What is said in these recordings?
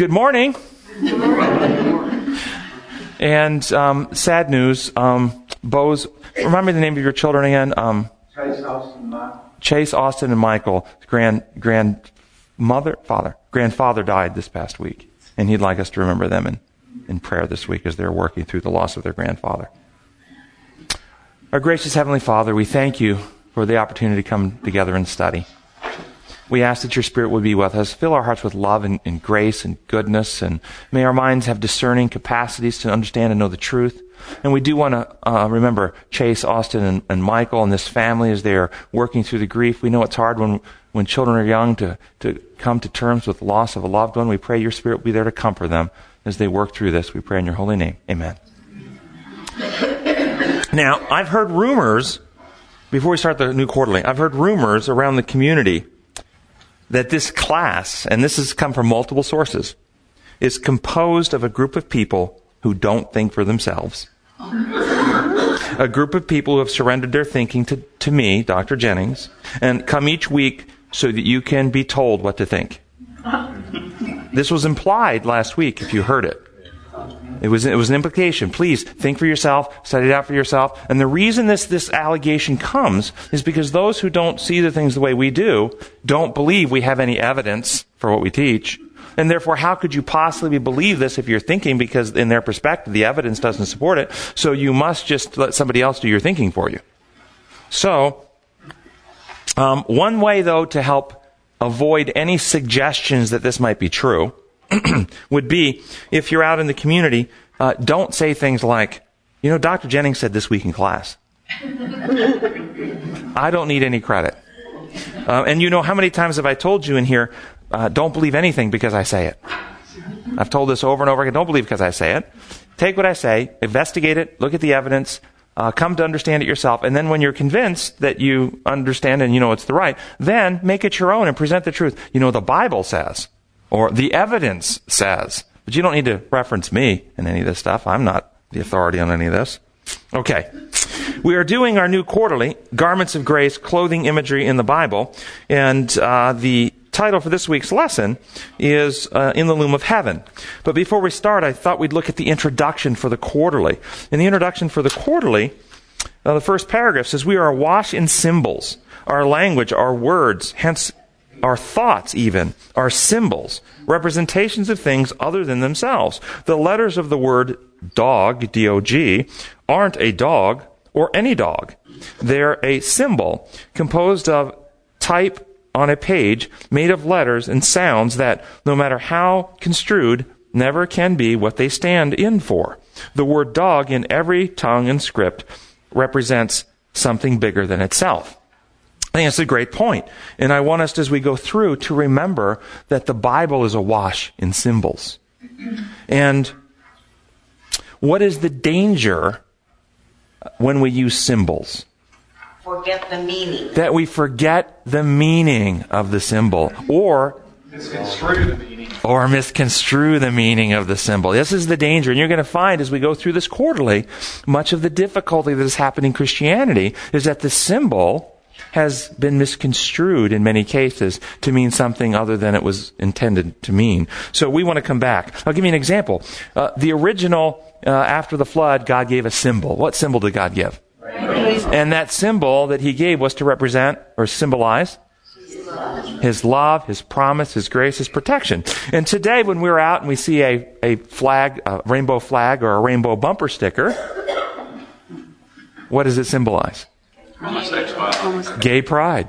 Good morning. And um, sad news, um, Bo's, remember the name of your children again? Um, Chase Austin, Mike. Chase, Austin, and Michael, grand, grandmother, father, grandfather died this past week. And he'd like us to remember them in, in prayer this week as they're working through the loss of their grandfather. Our gracious Heavenly Father, we thank you for the opportunity to come together and study. We ask that your Spirit would be with us. Fill our hearts with love and, and grace and goodness, and may our minds have discerning capacities to understand and know the truth. And we do want to uh, remember Chase, Austin, and, and, Michael and this family as they are working through the grief. We know it's hard when, when children are young to, to come to terms with loss of a loved one. We pray your Spirit will be there to comfort them as they work through this. We pray in your holy name. Amen. Now, I've heard rumors, before we start the new quarterly, I've heard rumors around the community that this class, and this has come from multiple sources, is composed of a group of people who don't think for themselves. a group of people who have surrendered their thinking to, to me, Dr. Jennings, and come each week so that you can be told what to think. This was implied last week if you heard it. It was, it was an implication. Please think for yourself, study it out for yourself. And the reason this, this allegation comes is because those who don't see the things the way we do don't believe we have any evidence for what we teach. And therefore, how could you possibly believe this if you're thinking because in their perspective, the evidence doesn't support it? So you must just let somebody else do your thinking for you. So, um, one way though to help avoid any suggestions that this might be true would be if you're out in the community, uh, don't say things like, you know, Dr. Jennings said this week in class. I don't need any credit. Uh, and you know, how many times have I told you in here, uh, don't believe anything because I say it? I've told this over and over again. Don't believe because I say it. Take what I say, investigate it, look at the evidence, uh, come to understand it yourself, and then when you're convinced that you understand and you know it's the right, then make it your own and present the truth. You know, the Bible says or the evidence says. But you don't need to reference me in any of this stuff. I'm not the authority on any of this. Okay. We are doing our new quarterly, Garments of Grace, Clothing Imagery in the Bible. And uh, the title for this week's lesson is uh, In the Loom of Heaven. But before we start, I thought we'd look at the introduction for the quarterly. In the introduction for the quarterly, uh, the first paragraph says, We are awash in symbols, our language, our words, hence our thoughts, even, are symbols, representations of things other than themselves. The letters of the word dog, D-O-G, aren't a dog or any dog. They're a symbol composed of type on a page made of letters and sounds that, no matter how construed, never can be what they stand in for. The word dog in every tongue and script represents something bigger than itself. I think that's a great point. And I want us, as we go through, to remember that the Bible is awash in symbols. And what is the danger when we use symbols? Forget the meaning. That we forget the meaning of the symbol. Or misconstrue the meaning. Or misconstrue the meaning of the symbol. This is the danger. And you're going to find as we go through this quarterly, much of the difficulty that has happened in Christianity is that the symbol has been misconstrued in many cases to mean something other than it was intended to mean. So we want to come back. I'll give you an example. Uh, the original, uh, after the flood, God gave a symbol. What symbol did God give? And that symbol that he gave was to represent or symbolize his love, his promise, his grace, his protection. And today, when we're out and we see a, a flag, a rainbow flag, or a rainbow bumper sticker, what does it symbolize? Gay pride.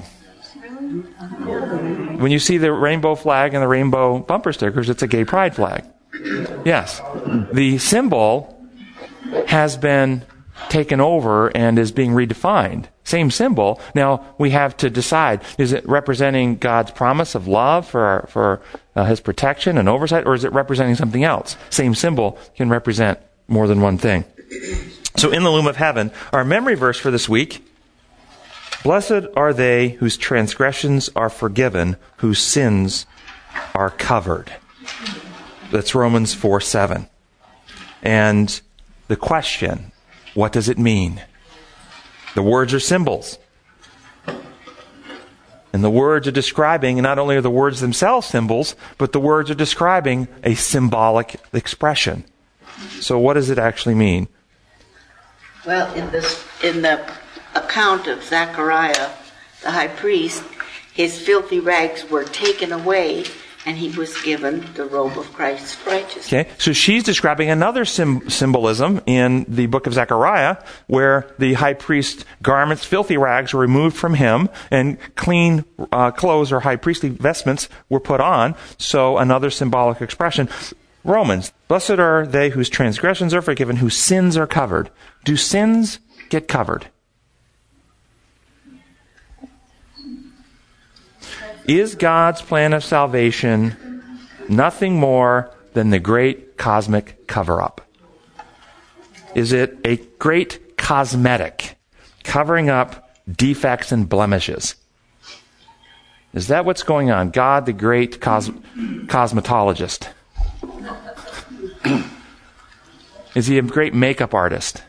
When you see the rainbow flag and the rainbow bumper stickers, it's a gay pride flag. Yes. The symbol has been taken over and is being redefined. Same symbol. Now we have to decide: is it representing God's promise of love for our, for uh, His protection and oversight, or is it representing something else? Same symbol can represent more than one thing. So, in the loom of heaven, our memory verse for this week Blessed are they whose transgressions are forgiven, whose sins are covered. That's Romans 4 7. And the question, what does it mean? The words are symbols. And the words are describing, and not only are the words themselves symbols, but the words are describing a symbolic expression. So what does it actually mean? Well, in this, in the account of Zechariah, the high priest, his filthy rags were taken away and he was given the robe of Christ's righteousness. Okay, so she's describing another sim- symbolism in the book of Zechariah, where the high priest's garments, filthy rags, were removed from him, and clean uh, clothes or high priestly vestments were put on. So another symbolic expression. Romans, blessed are they whose transgressions are forgiven, whose sins are covered. Do sins get covered? Is God's plan of salvation nothing more than the great cosmic cover up? Is it a great cosmetic covering up defects and blemishes? Is that what's going on? God, the great cos- cosmetologist. Is he a great makeup artist?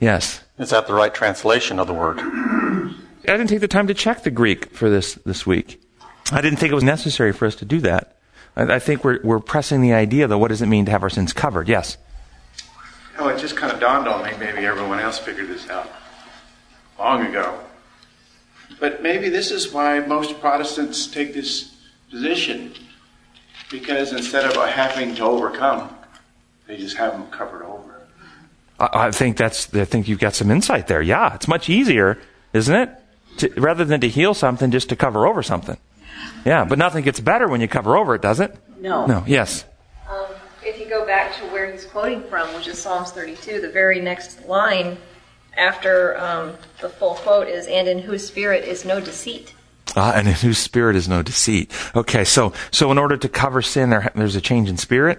Yes. Is that the right translation of the word? I didn't take the time to check the Greek for this this week. I didn't think it was necessary for us to do that. I, I think we're, we're pressing the idea, though, what does it mean to have our sins covered? Yes. Oh, it just kind of dawned on me. Maybe everyone else figured this out long ago. But maybe this is why most Protestants take this position. Because instead of having to overcome, they just have them covered over. I, I think that's. I think you've got some insight there. Yeah, it's much easier, isn't it, to, rather than to heal something, just to cover over something. Yeah, but nothing gets better when you cover over it, does it? No. No. Yes. Um, if you go back to where he's quoting from, which is Psalms 32, the very next line after um, the full quote is, "And in whose spirit is no deceit." Uh, and in whose spirit is no deceit. Okay, so so in order to cover sin, there, there's a change in spirit.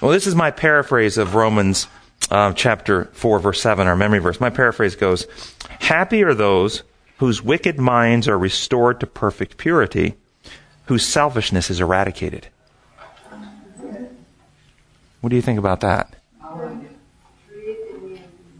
Well, this is my paraphrase of Romans uh, chapter four, verse seven, our memory verse. My paraphrase goes: "Happy are those whose wicked minds are restored to perfect purity, whose selfishness is eradicated." What do you think about that?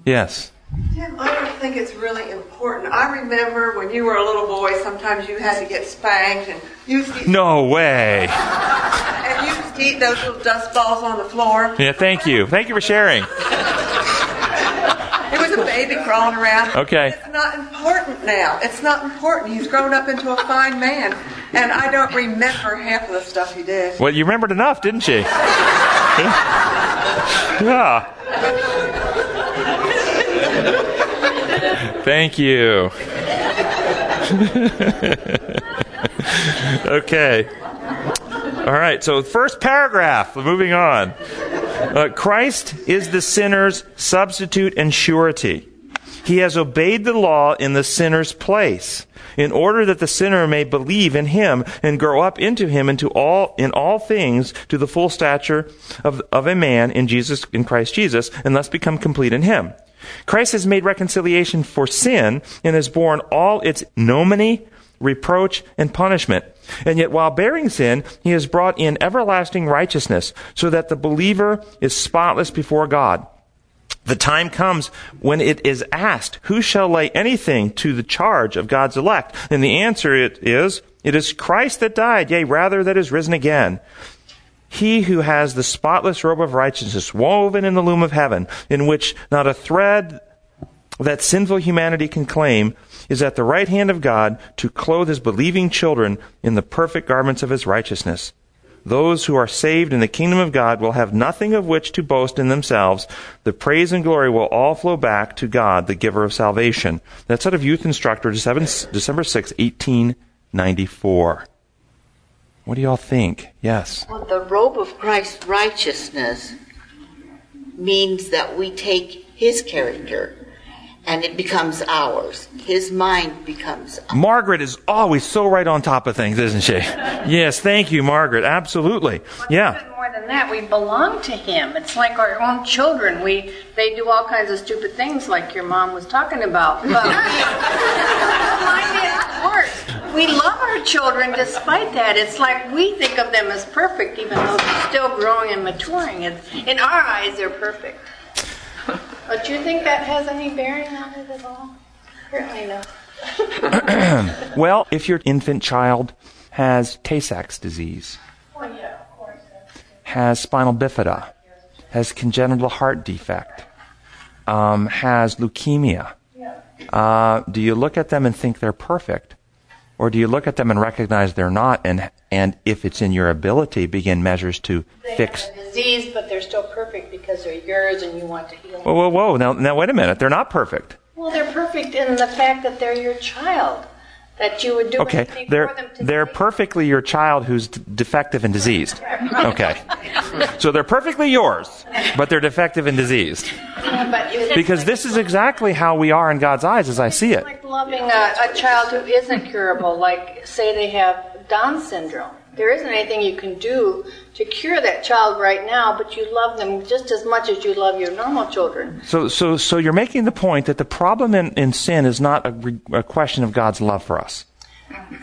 Yes. Tim, I don't think it's really important. I remember when you were a little boy, sometimes you had to get spanked, and you used to No way. and you used to eat those little dust balls on the floor. Yeah. Thank you. Thank you for sharing. A baby crawling around. Okay. It's not important now. It's not important. He's grown up into a fine man, and I don't remember half of the stuff he did. Well, you remembered enough, didn't you? yeah. Thank you. okay. All right, so first paragraph, moving on. Uh, Christ is the sinner's substitute and surety. He has obeyed the law in the sinner's place, in order that the sinner may believe in him and grow up into him into all in all things to the full stature of, of a man in Jesus in Christ Jesus, and thus become complete in him. Christ has made reconciliation for sin and has borne all its nominy, reproach, and punishment. And yet, while bearing sin, he has brought in everlasting righteousness, so that the believer is spotless before God. The time comes when it is asked, Who shall lay anything to the charge of God's elect? And the answer it is, It is Christ that died, yea, rather that is risen again. He who has the spotless robe of righteousness woven in the loom of heaven, in which not a thread that sinful humanity can claim, is at the right hand of God to clothe his believing children in the perfect garments of his righteousness. Those who are saved in the kingdom of God will have nothing of which to boast in themselves. The praise and glory will all flow back to God, the giver of salvation. That's out of Youth Instructor, December 6, 1894. What do y'all think? Yes. Well, the robe of Christ's righteousness means that we take his character and it becomes ours. His mind becomes ours. Margaret is always so right on top of things, isn't she? yes, thank you, Margaret. Absolutely. Yeah. Even more than that, we belong to Him. It's like our own children. We they do all kinds of stupid things, like your mom was talking about. But mine is worse. We love our children despite that. It's like we think of them as perfect, even though they're still growing and maturing. It's, in our eyes, they're perfect. But do you think that has any bearing on it at all? Certainly not. well, if your infant child has Tay Sachs disease, has spinal bifida, has congenital heart defect, um, has leukemia, uh, do you look at them and think they're perfect? Or do you look at them and recognize they're not, and, and if it's in your ability, begin measures to They fix? have a disease, but they're still perfect because they're yours and you want to heal them. Whoa, whoa, whoa! Now, now, wait a minute. They're not perfect. Well, they're perfect in the fact that they're your child. That you would do Okay, anything they're for them to they're perfectly your child who's d- defective and diseased. Okay, so they're perfectly yours, but they're defective and diseased. Because this is exactly how we are in God's eyes, as I see it. Like loving a, a child who isn't curable, like say they have Down syndrome. There isn't anything you can do to cure that child right now, but you love them just as much as you love your normal children. So, so, so you're making the point that the problem in, in sin is not a, re- a question of God's love for us.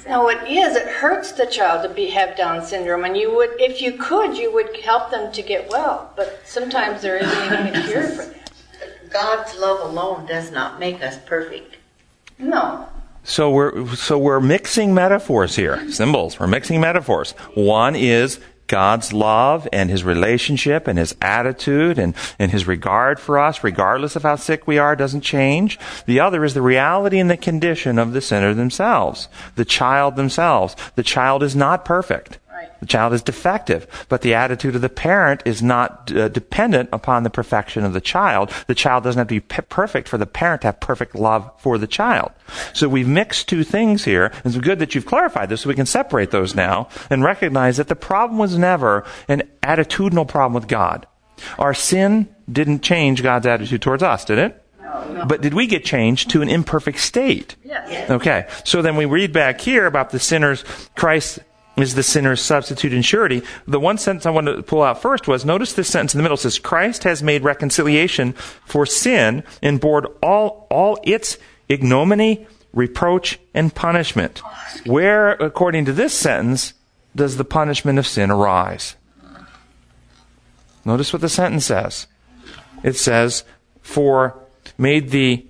No, it is. It hurts the child to be have Down syndrome, and you would, if you could, you would help them to get well. But sometimes there isn't even a cure for that. God's love alone does not make us perfect. No. So we're so we're mixing metaphors here, symbols. We're mixing metaphors. One is God's love and his relationship and his attitude and, and his regard for us, regardless of how sick we are, doesn't change. The other is the reality and the condition of the sinner themselves, the child themselves. The child is not perfect. Right. The child is defective, but the attitude of the parent is not uh, dependent upon the perfection of the child. The child doesn't have to be pe- perfect for the parent to have perfect love for the child. So we've mixed two things here. It's good that you've clarified this so we can separate those now and recognize that the problem was never an attitudinal problem with God. Our sin didn't change God's attitude towards us, did it? But did we get changed to an imperfect state? Yes. Okay. So then we read back here about the sinner's Christ is the sinner's substitute and surety. The one sentence I wanted to pull out first was notice this sentence in the middle says Christ has made reconciliation for sin and bore all all its ignominy, reproach, and punishment. Where, according to this sentence, does the punishment of sin arise? Notice what the sentence says. It says, For made the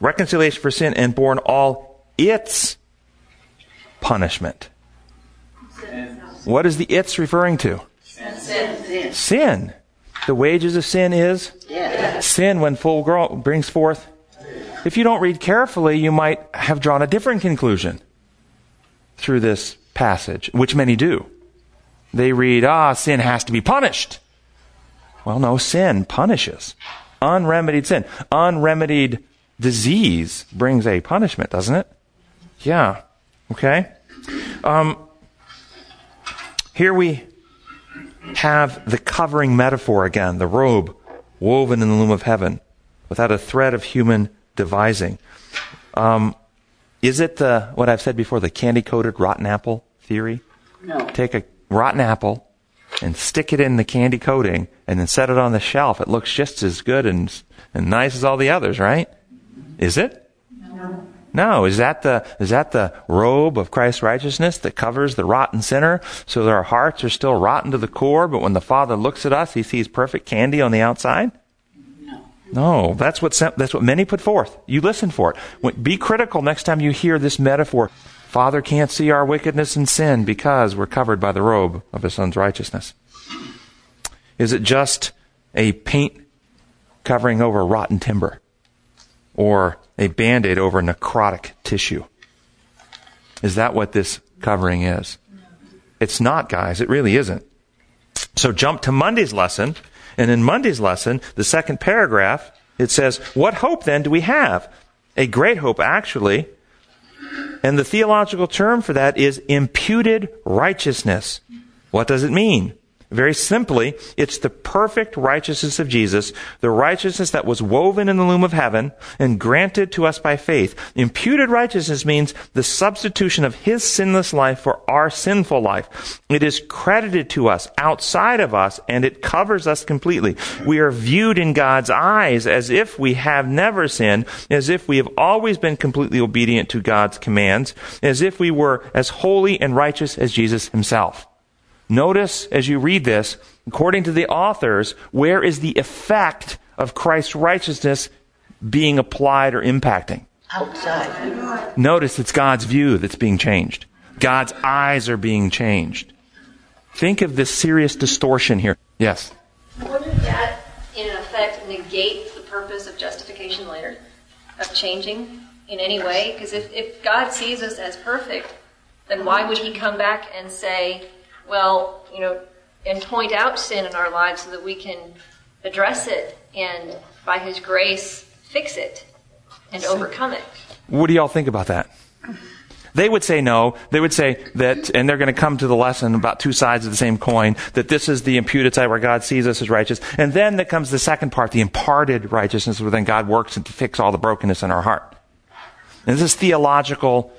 reconciliation for sin and borne all its punishment. What is the its referring to? Sin. Sin. The wages of sin is Yes. sin when full grown brings forth. If you don't read carefully, you might have drawn a different conclusion through this passage, which many do. They read, ah, sin has to be punished. Well, no, sin punishes. Unremedied sin. Unremedied disease brings a punishment, doesn't it? Yeah. Okay. Um, here we have the covering metaphor again, the robe woven in the loom of heaven without a thread of human devising. Um, is it the, what I've said before, the candy coated rotten apple theory? No. Take a rotten apple and stick it in the candy coating and then set it on the shelf. It looks just as good and, and nice as all the others, right? Is it? No, is that the is that the robe of Christ's righteousness that covers the rotten sinner so that our hearts are still rotten to the core, but when the Father looks at us, he sees perfect candy on the outside? No, No, that's what that's what many put forth. You listen for it. Be critical next time you hear this metaphor. Father can't see our wickedness and sin because we're covered by the robe of his son's righteousness. Is it just a paint covering over rotten timber? Or a band aid over necrotic tissue? Is that what this covering is? It's not, guys. It really isn't. So jump to Monday's lesson. And in Monday's lesson, the second paragraph, it says, What hope then do we have? A great hope, actually. And the theological term for that is imputed righteousness. What does it mean? Very simply, it's the perfect righteousness of Jesus, the righteousness that was woven in the loom of heaven and granted to us by faith. Imputed righteousness means the substitution of His sinless life for our sinful life. It is credited to us outside of us and it covers us completely. We are viewed in God's eyes as if we have never sinned, as if we have always been completely obedient to God's commands, as if we were as holy and righteous as Jesus Himself. Notice as you read this, according to the authors, where is the effect of Christ's righteousness being applied or impacting? outside. Notice it's God's view that's being changed. God's eyes are being changed. Think of this serious distortion here. Yes. Wouldn't that, in effect, negate the purpose of justification later, of changing in any way? Because if, if God sees us as perfect, then why would He come back and say, well, you know, and point out sin in our lives so that we can address it and by His grace fix it and overcome it? What do y'all think about that? They would say no. They would say that, and they're going to come to the lesson about two sides of the same coin, that this is the imputed side where God sees us as righteous. And then there comes the second part, the imparted righteousness, where then God works to fix all the brokenness in our heart. And this is theological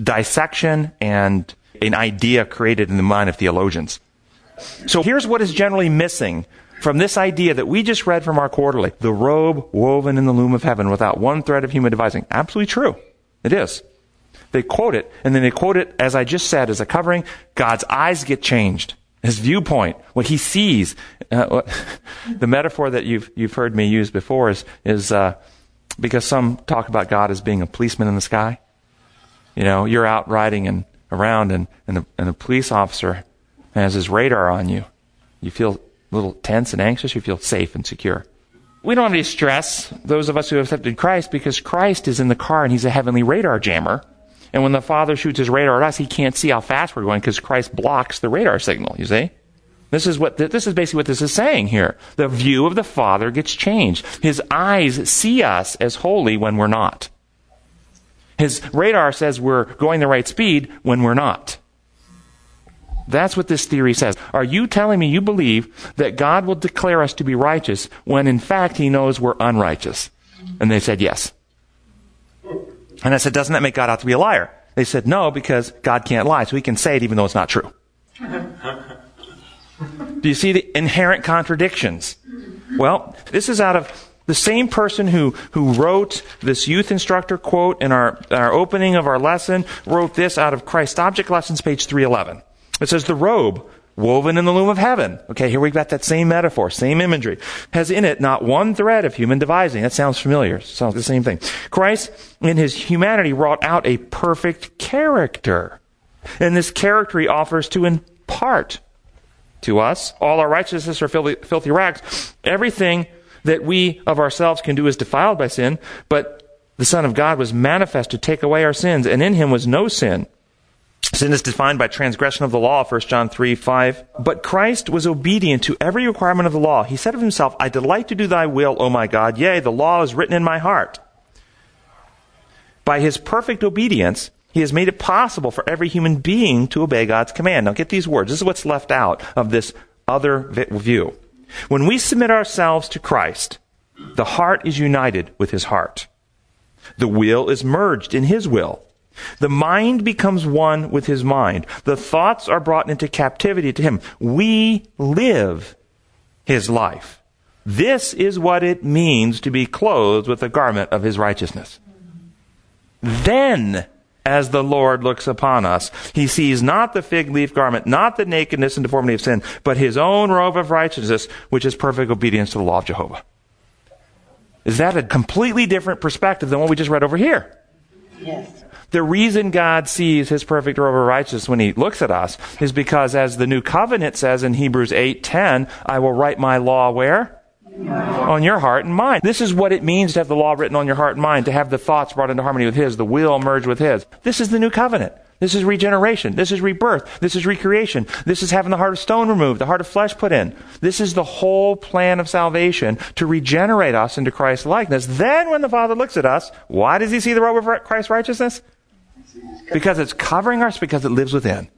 dissection and an idea created in the mind of theologians. So here's what is generally missing from this idea that we just read from our quarterly the robe woven in the loom of heaven without one thread of human devising. Absolutely true. It is. They quote it, and then they quote it, as I just said, as a covering. God's eyes get changed. His viewpoint, what he sees. Uh, what, the metaphor that you've, you've heard me use before is, is uh, because some talk about God as being a policeman in the sky. You know, you're out riding and around, and, and, a, and a police officer has his radar on you. You feel a little tense and anxious. You feel safe and secure. We don't have any stress, those of us who have accepted Christ, because Christ is in the car and he's a heavenly radar jammer. And when the Father shoots his radar at us, he can't see how fast we're going because Christ blocks the radar signal, you see? This is what, this is basically what this is saying here. The view of the Father gets changed. His eyes see us as holy when we're not. His radar says we're going the right speed when we're not. That's what this theory says. Are you telling me you believe that God will declare us to be righteous when in fact he knows we're unrighteous? And they said yes. And I said, doesn't that make God out to be a liar? They said, no, because God can't lie, so he can say it even though it's not true. Do you see the inherent contradictions? Well, this is out of the same person who, who wrote this youth instructor quote in our, our opening of our lesson, wrote this out of Christ Object Lessons, page 311. It says, the robe woven in the loom of heaven. Okay, here we've got that same metaphor, same imagery. Has in it not one thread of human devising. That sounds familiar. Sounds the same thing. Christ, in his humanity, wrought out a perfect character. And this character he offers to impart to us. All our righteousness are filthy, filthy rags. Everything that we of ourselves can do is defiled by sin, but the Son of God was manifest to take away our sins, and in him was no sin. Sin is defined by transgression of the law, 1 John 3, 5. But Christ was obedient to every requirement of the law. He said of himself, I delight to do thy will, O my God. Yea, the law is written in my heart. By his perfect obedience, he has made it possible for every human being to obey God's command. Now get these words. This is what's left out of this other view. When we submit ourselves to Christ, the heart is united with his heart. The will is merged in his will. The mind becomes one with his mind. The thoughts are brought into captivity to him. We live his life. This is what it means to be clothed with the garment of his righteousness. Then, as the Lord looks upon us, he sees not the fig leaf garment, not the nakedness and deformity of sin, but his own robe of righteousness, which is perfect obedience to the law of Jehovah. Is that a completely different perspective than what we just read over here? Yes. The reason God sees his perfect robe of righteousness when he looks at us is because as the new covenant says in Hebrews 8:10, I will write my law where? On your heart and mind. This is what it means to have the law written on your heart and mind, to have the thoughts brought into harmony with his, the will merged with his. This is the new covenant. This is regeneration. This is rebirth. This is recreation. This is having the heart of stone removed, the heart of flesh put in. This is the whole plan of salvation to regenerate us into Christ's likeness. Then when the Father looks at us, why does he see the robe of Christ's righteousness? Because it's covering us because it lives within.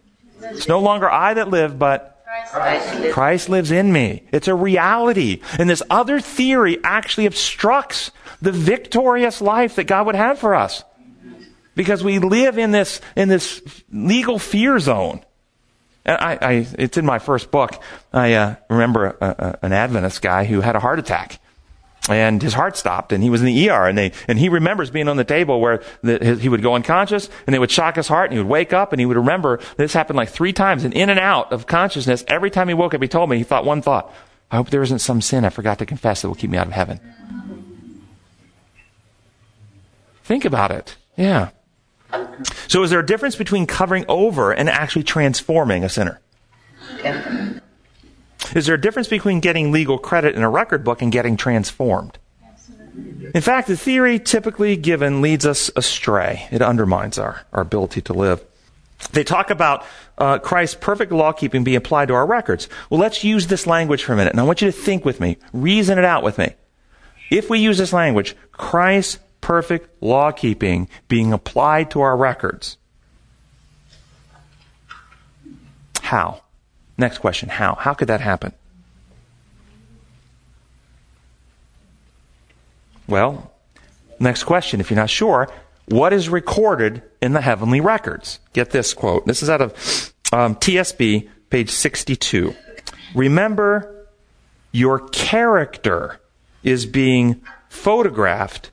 It's no longer I that live, but Christ Christ lives in me. It's a reality. And this other theory actually obstructs the victorious life that God would have for us. Because we live in this, in this legal fear zone. And I, I it's in my first book. I uh, remember a, a, an Adventist guy who had a heart attack and his heart stopped and he was in the ER and they, and he remembers being on the table where the, his, he would go unconscious and they would shock his heart and he would wake up and he would remember this happened like three times and in and out of consciousness. Every time he woke up, he told me he thought one thought, I hope there isn't some sin I forgot to confess that will keep me out of heaven. Think about it. Yeah. So is there a difference between covering over and actually transforming a sinner? Is there a difference between getting legal credit in a record book and getting transformed? In fact, the theory typically given leads us astray. It undermines our, our ability to live. They talk about uh, Christ's perfect law keeping being applied to our records. Well, let's use this language for a minute. And I want you to think with me, reason it out with me. If we use this language, Christ's perfect law keeping being applied to our records, how? Next question how? How could that happen? Well, next question, if you're not sure, what is recorded in the heavenly records? Get this quote. This is out of um, TSB, page 62. Remember, your character is being photographed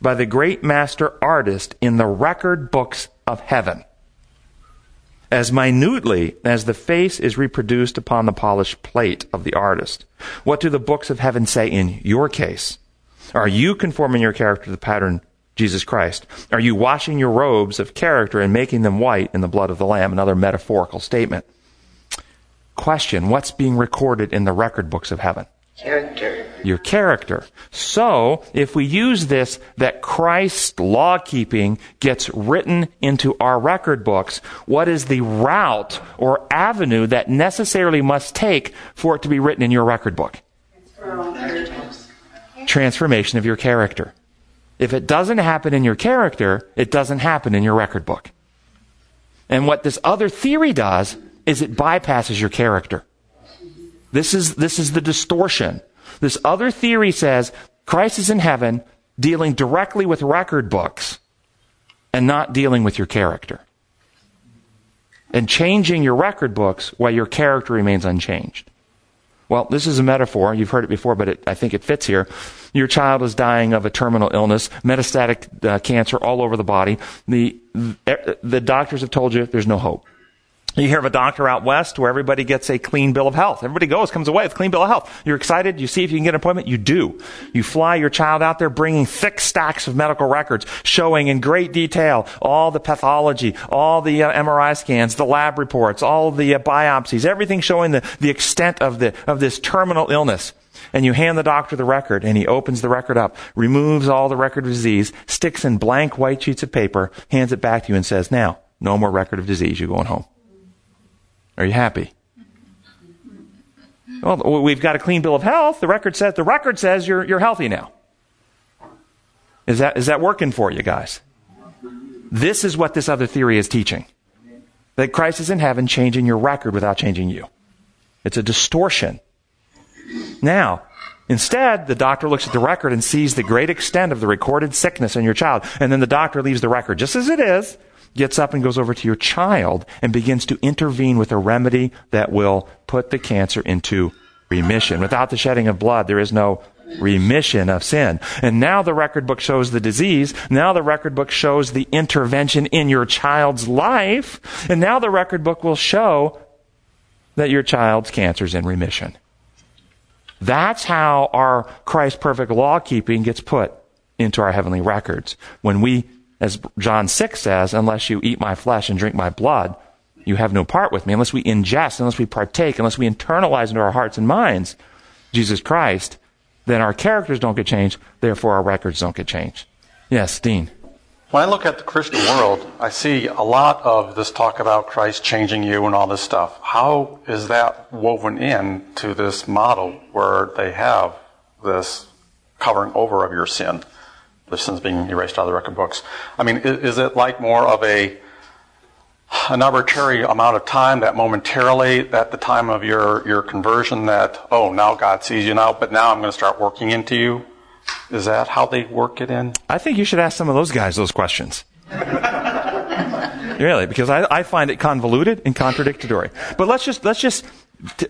by the great master artist in the record books of heaven. As minutely as the face is reproduced upon the polished plate of the artist. What do the books of heaven say in your case? Are you conforming your character to the pattern Jesus Christ? Are you washing your robes of character and making them white in the blood of the Lamb? Another metaphorical statement. Question What's being recorded in the record books of heaven? Character. Your character. So, if we use this, that Christ's law keeping gets written into our record books, what is the route or avenue that necessarily must take for it to be written in your record book? Transformation of your character. If it doesn't happen in your character, it doesn't happen in your record book. And what this other theory does is it bypasses your character. This is, this is the distortion. This other theory says Christ is in heaven dealing directly with record books and not dealing with your character. And changing your record books while your character remains unchanged. Well, this is a metaphor. You've heard it before, but it, I think it fits here. Your child is dying of a terminal illness, metastatic uh, cancer all over the body. The, the doctors have told you there's no hope. You hear of a doctor out west where everybody gets a clean bill of health. Everybody goes, comes away with a clean bill of health. You're excited. You see if you can get an appointment. You do. You fly your child out there bringing thick stacks of medical records showing in great detail all the pathology, all the uh, MRI scans, the lab reports, all the uh, biopsies, everything showing the, the extent of the, of this terminal illness. And you hand the doctor the record and he opens the record up, removes all the record of disease, sticks in blank white sheets of paper, hands it back to you and says, now, no more record of disease. You're going home. Are you happy? Well, we've got a clean bill of health. The record says the record says you're you're healthy now. Is that is that working for you guys? This is what this other theory is teaching. That Christ is in heaven changing your record without changing you. It's a distortion. Now, instead, the doctor looks at the record and sees the great extent of the recorded sickness in your child, and then the doctor leaves the record just as it is gets up and goes over to your child and begins to intervene with a remedy that will put the cancer into remission. Without the shedding of blood, there is no remission of sin. And now the record book shows the disease. Now the record book shows the intervention in your child's life. And now the record book will show that your child's cancer is in remission. That's how our Christ perfect law keeping gets put into our heavenly records. When we as John 6 says, unless you eat my flesh and drink my blood, you have no part with me. Unless we ingest, unless we partake, unless we internalize into our hearts and minds Jesus Christ, then our characters don't get changed. Therefore, our records don't get changed. Yes, Dean. When I look at the Christian world, I see a lot of this talk about Christ changing you and all this stuff. How is that woven in to this model where they have this covering over of your sin? The sins being erased out of the record books. I mean, is, is it like more of a an arbitrary amount of time that momentarily at the time of your, your conversion that, oh, now God sees you now, but now I'm going to start working into you? Is that how they work it in? I think you should ask some of those guys those questions. really, because I, I find it convoluted and contradictory. But let's just, let's just,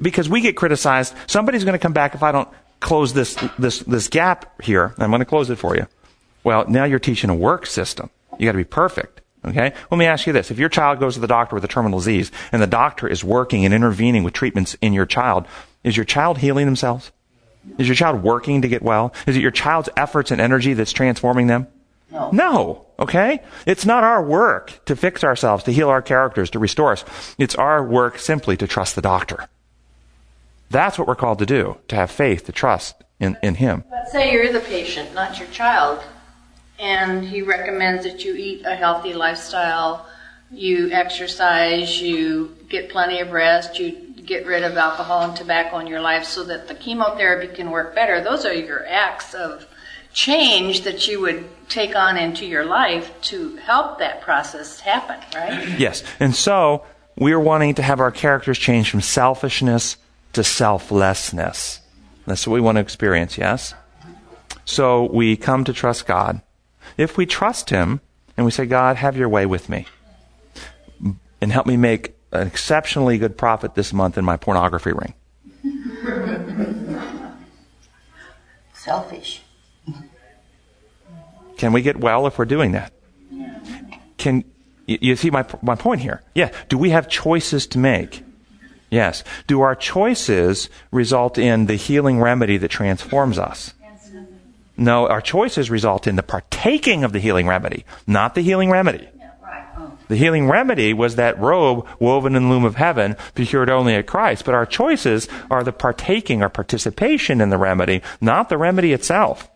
because we get criticized, somebody's going to come back if I don't close this, this, this gap here. I'm going to close it for you. Well, now you're teaching a work system. You got to be perfect. Okay? Let me ask you this. If your child goes to the doctor with a terminal disease and the doctor is working and intervening with treatments in your child, is your child healing themselves? Is your child working to get well? Is it your child's efforts and energy that's transforming them? No. No. Okay? It's not our work to fix ourselves, to heal our characters, to restore us. It's our work simply to trust the doctor. That's what we're called to do, to have faith, to trust in, in Him. But say you're the patient, not your child, and he recommends that you eat a healthy lifestyle, you exercise, you get plenty of rest, you get rid of alcohol and tobacco in your life so that the chemotherapy can work better. Those are your acts of change that you would take on into your life to help that process happen, right? Yes. And so, we're wanting to have our characters change from selfishness to selflessness. That's what we want to experience, yes? So, we come to trust God. If we trust Him and we say, God, have your way with me and help me make an exceptionally good profit this month in my pornography ring. Selfish. Can we get well if we're doing that? Can you, see my my point here? Yeah. Do we have choices to make? Yes. Do our choices result in the healing remedy that transforms us? No, our choices result in the partaking of the healing remedy, not the healing remedy. The healing remedy was that robe woven in the loom of heaven, procured only at Christ. But our choices are the partaking or participation in the remedy, not the remedy itself.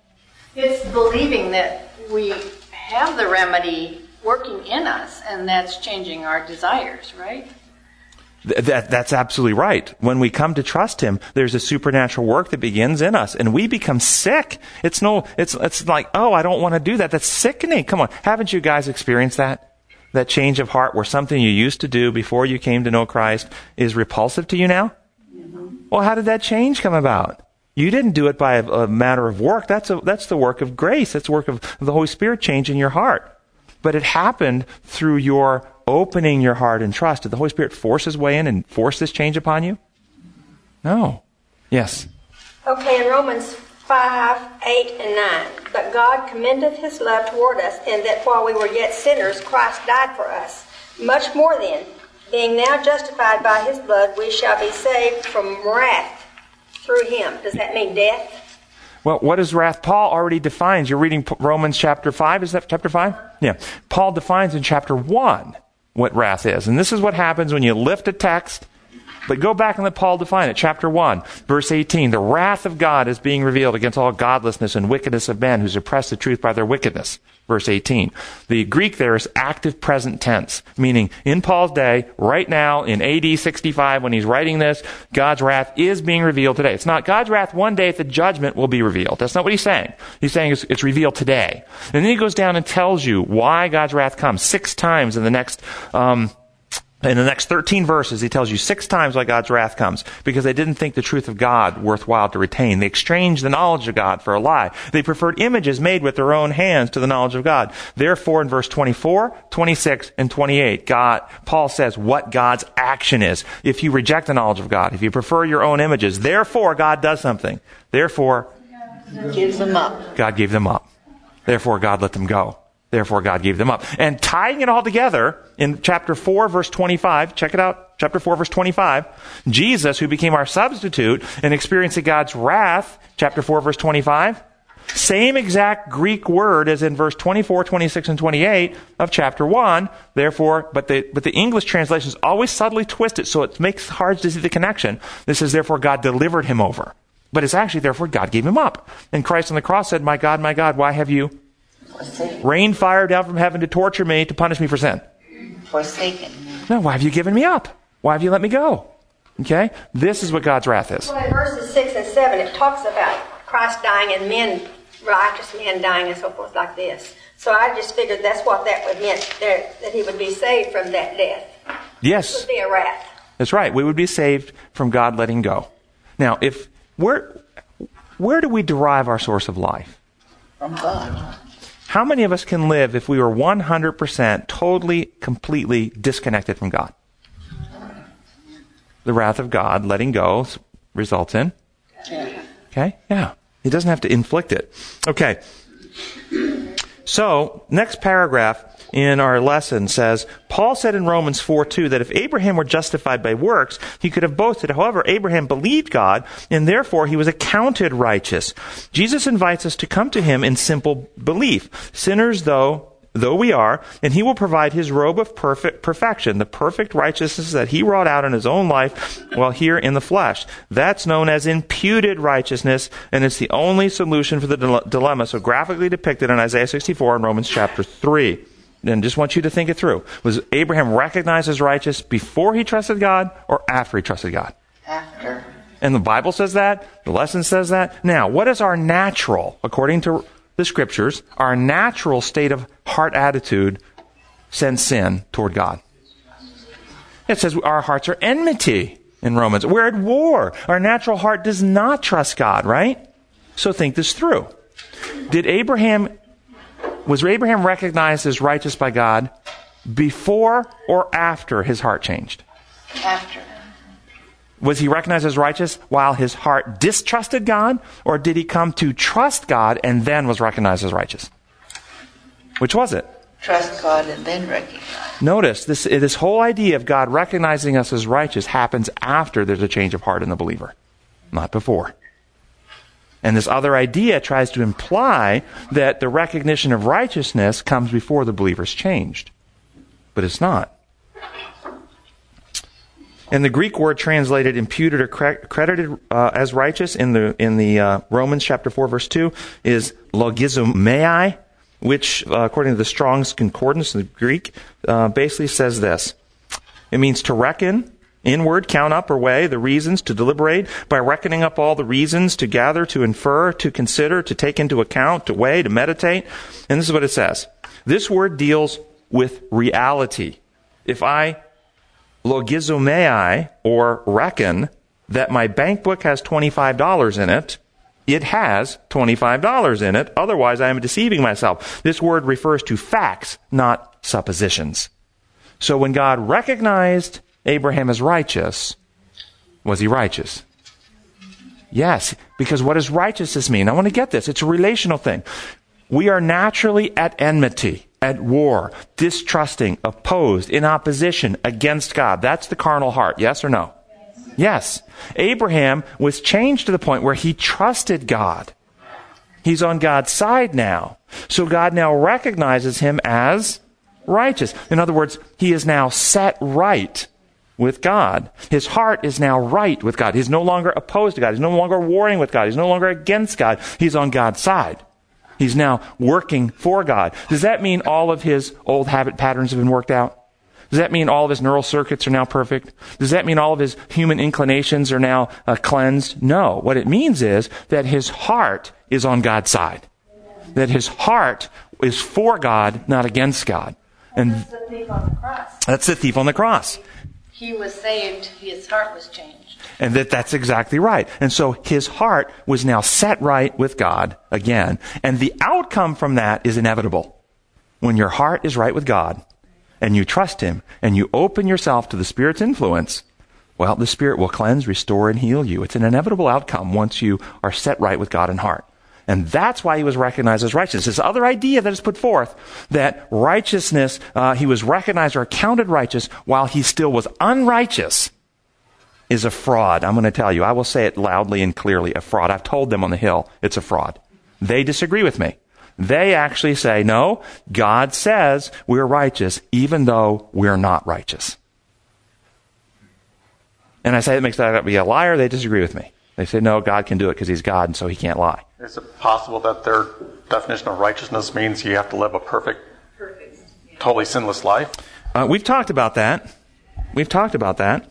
It's believing that we have the remedy working in us, and that's changing our desires, right? Th- That, that's absolutely right. When we come to trust Him, there's a supernatural work that begins in us, and we become sick. It's no, it's, it's like, oh, I don't want to do that. That's sickening. Come on. Haven't you guys experienced that? That change of heart where something you used to do before you came to know Christ is repulsive to you now? Well, how did that change come about? You didn't do it by a, a matter of work. That's, a, that's the work of grace. That's the work of the Holy Spirit changing your heart. But it happened through your opening your heart and trust. Did the Holy Spirit force his way in and force this change upon you? No. Yes. Okay, in Romans 5, 8, and 9. But God commendeth his love toward us, in that while we were yet sinners, Christ died for us. Much more then, being now justified by his blood, we shall be saved from wrath through him. Does that mean death? Well, what is wrath? Paul already defines. You're reading Romans chapter 5. Is that chapter 5? Yeah. Paul defines in chapter 1 what wrath is. And this is what happens when you lift a text. But go back and let Paul define it. Chapter 1, verse 18. The wrath of God is being revealed against all godlessness and wickedness of men who suppress the truth by their wickedness. Verse 18. The Greek there is active present tense, meaning in Paul's day, right now, in AD 65, when he's writing this, God's wrath is being revealed today. It's not God's wrath one day at the judgment will be revealed. That's not what he's saying. He's saying it's, it's revealed today. And then he goes down and tells you why God's wrath comes six times in the next, um, in the next 13 verses, he tells you six times why God's wrath comes. Because they didn't think the truth of God worthwhile to retain. They exchanged the knowledge of God for a lie. They preferred images made with their own hands to the knowledge of God. Therefore, in verse 24, 26, and 28, God, Paul says what God's action is. If you reject the knowledge of God, if you prefer your own images, therefore God does something. Therefore, Gives them up. God gave them up. Therefore, God let them go. Therefore, God gave them up. And tying it all together in chapter 4, verse 25, check it out, chapter 4, verse 25, Jesus, who became our substitute and experiencing God's wrath, chapter 4, verse 25, same exact Greek word as in verse 24, 26, and 28 of chapter 1. Therefore, but the, but the English translations always subtly twist it so it makes hard to see the connection. This is therefore God delivered him over. But it's actually therefore God gave him up. And Christ on the cross said, My God, my God, why have you Forsaken. rained fire down from heaven to torture me, to punish me for sin? Forsaken. No, why have you given me up? Why have you let me go? Okay? This is what God's wrath is. Well, in verses 6 and 7, it talks about Christ dying and men, righteous men dying and so forth like this. So I just figured that's what that would mean, that that he would be saved from that death. It Yes, would be a wrath. that's right. We would be saved from God letting go. Now, if where where do we derive our source of life? From God. How many of us can live if we were 100% totally, completely disconnected from God? The wrath of God letting go results in. Okay? Yeah. He doesn't have to inflict it. Okay. So, next paragraph in our lesson says, Paul said in Romans 4 2 that if Abraham were justified by works, he could have boasted. However, Abraham believed God, and therefore he was accounted righteous. Jesus invites us to come to him in simple belief. Sinners, though, though we are, and he will provide his robe of perfect perfection, the perfect righteousness that he wrought out in his own life while here in the flesh. That's known as imputed righteousness, and it's the only solution for the dile- dilemma so graphically depicted in Isaiah 64 and Romans chapter 3. And just want you to think it through. Was Abraham recognized as righteous before he trusted God or after he trusted God? After. And the Bible says that. The lesson says that. Now, what is our natural, according to the scriptures, our natural state of heart attitude since sin toward God? It says our hearts are enmity in Romans. We're at war. Our natural heart does not trust God, right? So think this through. Did Abraham, was Abraham recognized as righteous by God before or after his heart changed? After. Was he recognized as righteous while his heart distrusted God, or did he come to trust God and then was recognized as righteous? Which was it? Trust God and then recognize. Notice this, this whole idea of God recognizing us as righteous happens after there's a change of heart in the believer, not before. And this other idea tries to imply that the recognition of righteousness comes before the believer's changed. But it's not. And the Greek word translated imputed or cre- credited uh, as righteous in the in the uh, Romans chapter four verse two is logizomai, which uh, according to the Strong's Concordance in the Greek uh, basically says this: it means to reckon. Inward, count up or weigh the reasons, to deliberate by reckoning up all the reasons, to gather, to infer, to consider, to take into account, to weigh, to meditate. And this is what it says. This word deals with reality. If I logizomai, or reckon, that my bank book has $25 in it, it has $25 in it. Otherwise, I am deceiving myself. This word refers to facts, not suppositions. So when God recognized Abraham is righteous, was he righteous? Yes, because what does righteousness mean? I want to get this. It's a relational thing. We are naturally at enmity at war, distrusting, opposed, in opposition against God. That's the carnal heart. Yes or no? Yes. yes. Abraham was changed to the point where he trusted God. He's on God's side now. So God now recognizes him as righteous. In other words, he is now set right with God. His heart is now right with God. He's no longer opposed to God. He's no longer warring with God. He's no longer against God. He's on God's side. He's now working for God. Does that mean all of his old habit patterns have been worked out? Does that mean all of his neural circuits are now perfect? Does that mean all of his human inclinations are now uh, cleansed? No. What it means is that his heart is on God's side. That his heart is for God, not against God. And that's the thief on the cross. That's the thief on the cross. He was saved, his heart was changed. And that that's exactly right. And so his heart was now set right with God again. And the outcome from that is inevitable. When your heart is right with God and you trust him and you open yourself to the Spirit's influence, well, the Spirit will cleanse, restore, and heal you. It's an inevitable outcome once you are set right with God in heart. And that's why he was recognized as righteous. This other idea that is put forth that righteousness, uh, he was recognized or counted righteous while he still was unrighteous is a fraud. I'm going to tell you. I will say it loudly and clearly a fraud. I've told them on the Hill it's a fraud. They disagree with me. They actually say, no, God says we're righteous even though we're not righteous. And I say it makes that be a liar. They disagree with me. They say, no, God can do it because he's God and so he can't lie. Is it possible that their definition of righteousness means you have to live a perfect, perfect yeah. totally sinless life? Uh, we've talked about that. We've talked about that.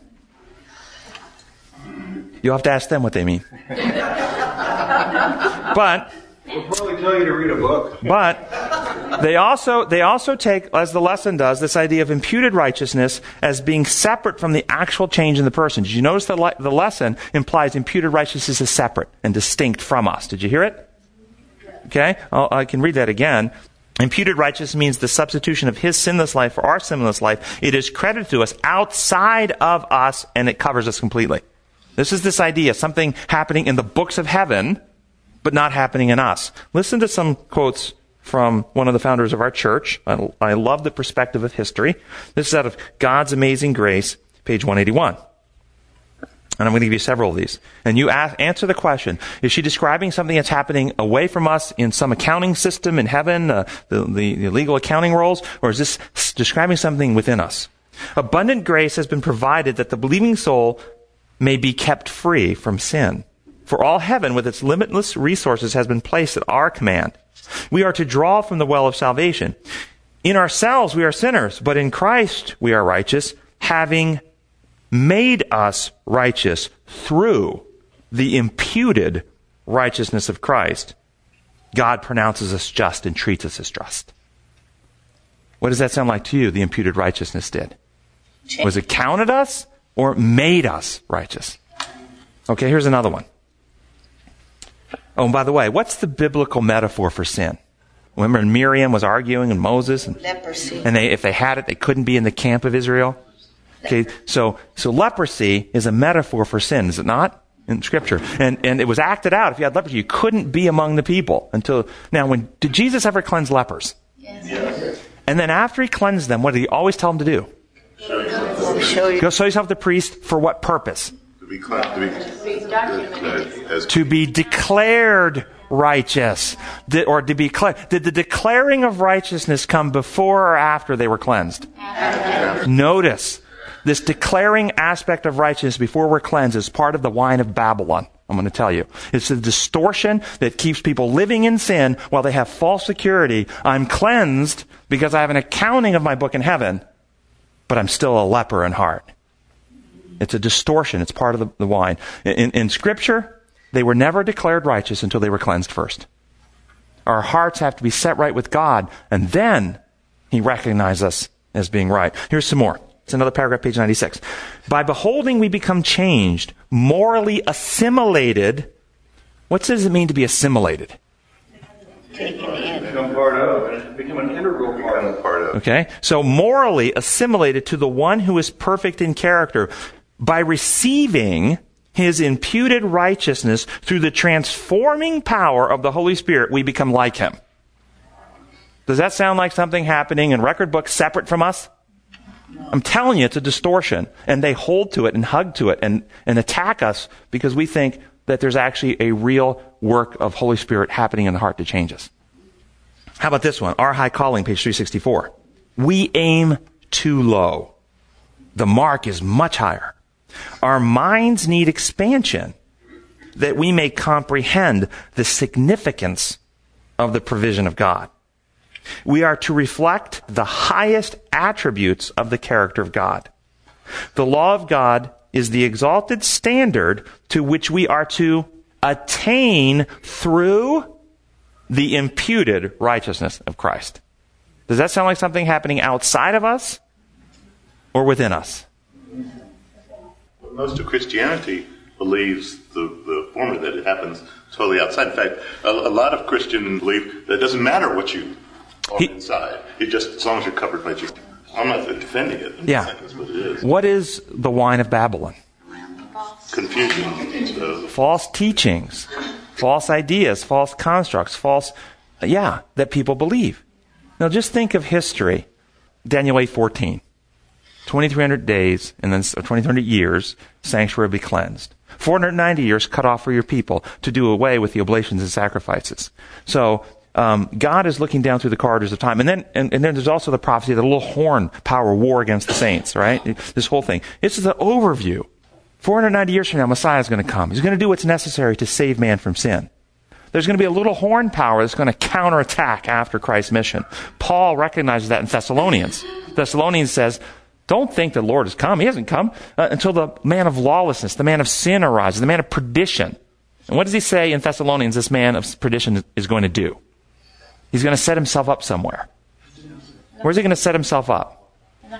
You'll have to ask them what they mean. but We'll probably tell you to read a book. But they also they also take, as the lesson does, this idea of imputed righteousness as being separate from the actual change in the person. Did you notice that le- the lesson implies imputed righteousness is separate and distinct from us? Did you hear it? Okay, I'll, I can read that again. Imputed righteousness means the substitution of his sinless life for our sinless life. It is credited to us outside of us and it covers us completely. This is this idea, something happening in the books of heaven, but not happening in us. Listen to some quotes from one of the founders of our church. I, I love the perspective of history. This is out of God's Amazing Grace, page 181. And I'm going to give you several of these. And you ask, answer the question, is she describing something that's happening away from us in some accounting system in heaven, uh, the, the, the legal accounting roles, or is this describing something within us? Abundant grace has been provided that the believing soul may be kept free from sin. For all heaven, with its limitless resources, has been placed at our command. We are to draw from the well of salvation. In ourselves, we are sinners, but in Christ, we are righteous, having made us righteous through the imputed righteousness of Christ, God pronounces us just and treats us as just. What does that sound like to you, the imputed righteousness did? Was it counted us or made us righteous? Okay, here's another one. Oh, and by the way, what's the biblical metaphor for sin? Remember Miriam was arguing and Moses and, Leprosy. and they, if they had it, they couldn't be in the camp of Israel. Okay, so, so leprosy is a metaphor for sin, is it not? In scripture. And, and it was acted out. If you had leprosy, you couldn't be among the people until, now when, did Jesus ever cleanse lepers? Yes. And then after he cleansed them, what did he always tell them to do? Show you. Go show yourself to the priest for what purpose? To be, to be, as To be declared righteous. Did, or to be cle- Did the declaring of righteousness come before or after they were cleansed? Notice, this declaring aspect of righteousness before we're cleansed is part of the wine of Babylon. I'm going to tell you. It's the distortion that keeps people living in sin while they have false security. I'm cleansed because I have an accounting of my book in heaven, but I'm still a leper in heart. It's a distortion. It's part of the, the wine. In, in Scripture, they were never declared righteous until they were cleansed first. Our hearts have to be set right with God, and then He recognizes us as being right. Here's some more. It's another paragraph, page 96. By beholding, we become changed, morally assimilated. What does it mean to be assimilated? Become part of, become an integral part part of. Okay? So morally assimilated to the one who is perfect in character by receiving his imputed righteousness through the transforming power of the Holy Spirit, we become like him. Does that sound like something happening in record books separate from us? I'm telling you, it's a distortion. And they hold to it and hug to it and, and attack us because we think that there's actually a real work of Holy Spirit happening in the heart to change us. How about this one? Our high calling, page 364. We aim too low. The mark is much higher. Our minds need expansion that we may comprehend the significance of the provision of God. We are to reflect the highest attributes of the character of God. The law of God is the exalted standard to which we are to attain through the imputed righteousness of Christ. Does that sound like something happening outside of us or within us? Most of Christianity believes the, the former, that it happens totally outside. In fact, a, a lot of Christians believe that it doesn't matter what you are He- inside. It just, as long as you're covered by Jesus. I'm not defending it. I'm Yeah. saying that's what it is. What is the wine of Babylon? Confusion. Uh, False teachings, false ideas, false constructs, false, yeah, that people believe. Now just think of history. Daniel 8:14. 2300 days and then 2300 years sanctuary will be cleansed. 490 years cut off for your people to do away with the oblations and sacrifices. So um, God is looking down through the corridors of time, and then and, and then there's also the prophecy of the little horn power war against the saints. Right? This whole thing. This is an overview. 490 years from now, Messiah is going to come. He's going to do what's necessary to save man from sin. There's going to be a little horn power that's going to counterattack after Christ's mission. Paul recognizes that in Thessalonians. Thessalonians says, don't think the Lord has come. He hasn't come uh, until the man of lawlessness, the man of sin arises, the man of perdition. And what does he say in Thessalonians this man of perdition is going to do? He's going to set himself up somewhere. Where's he going to set himself up?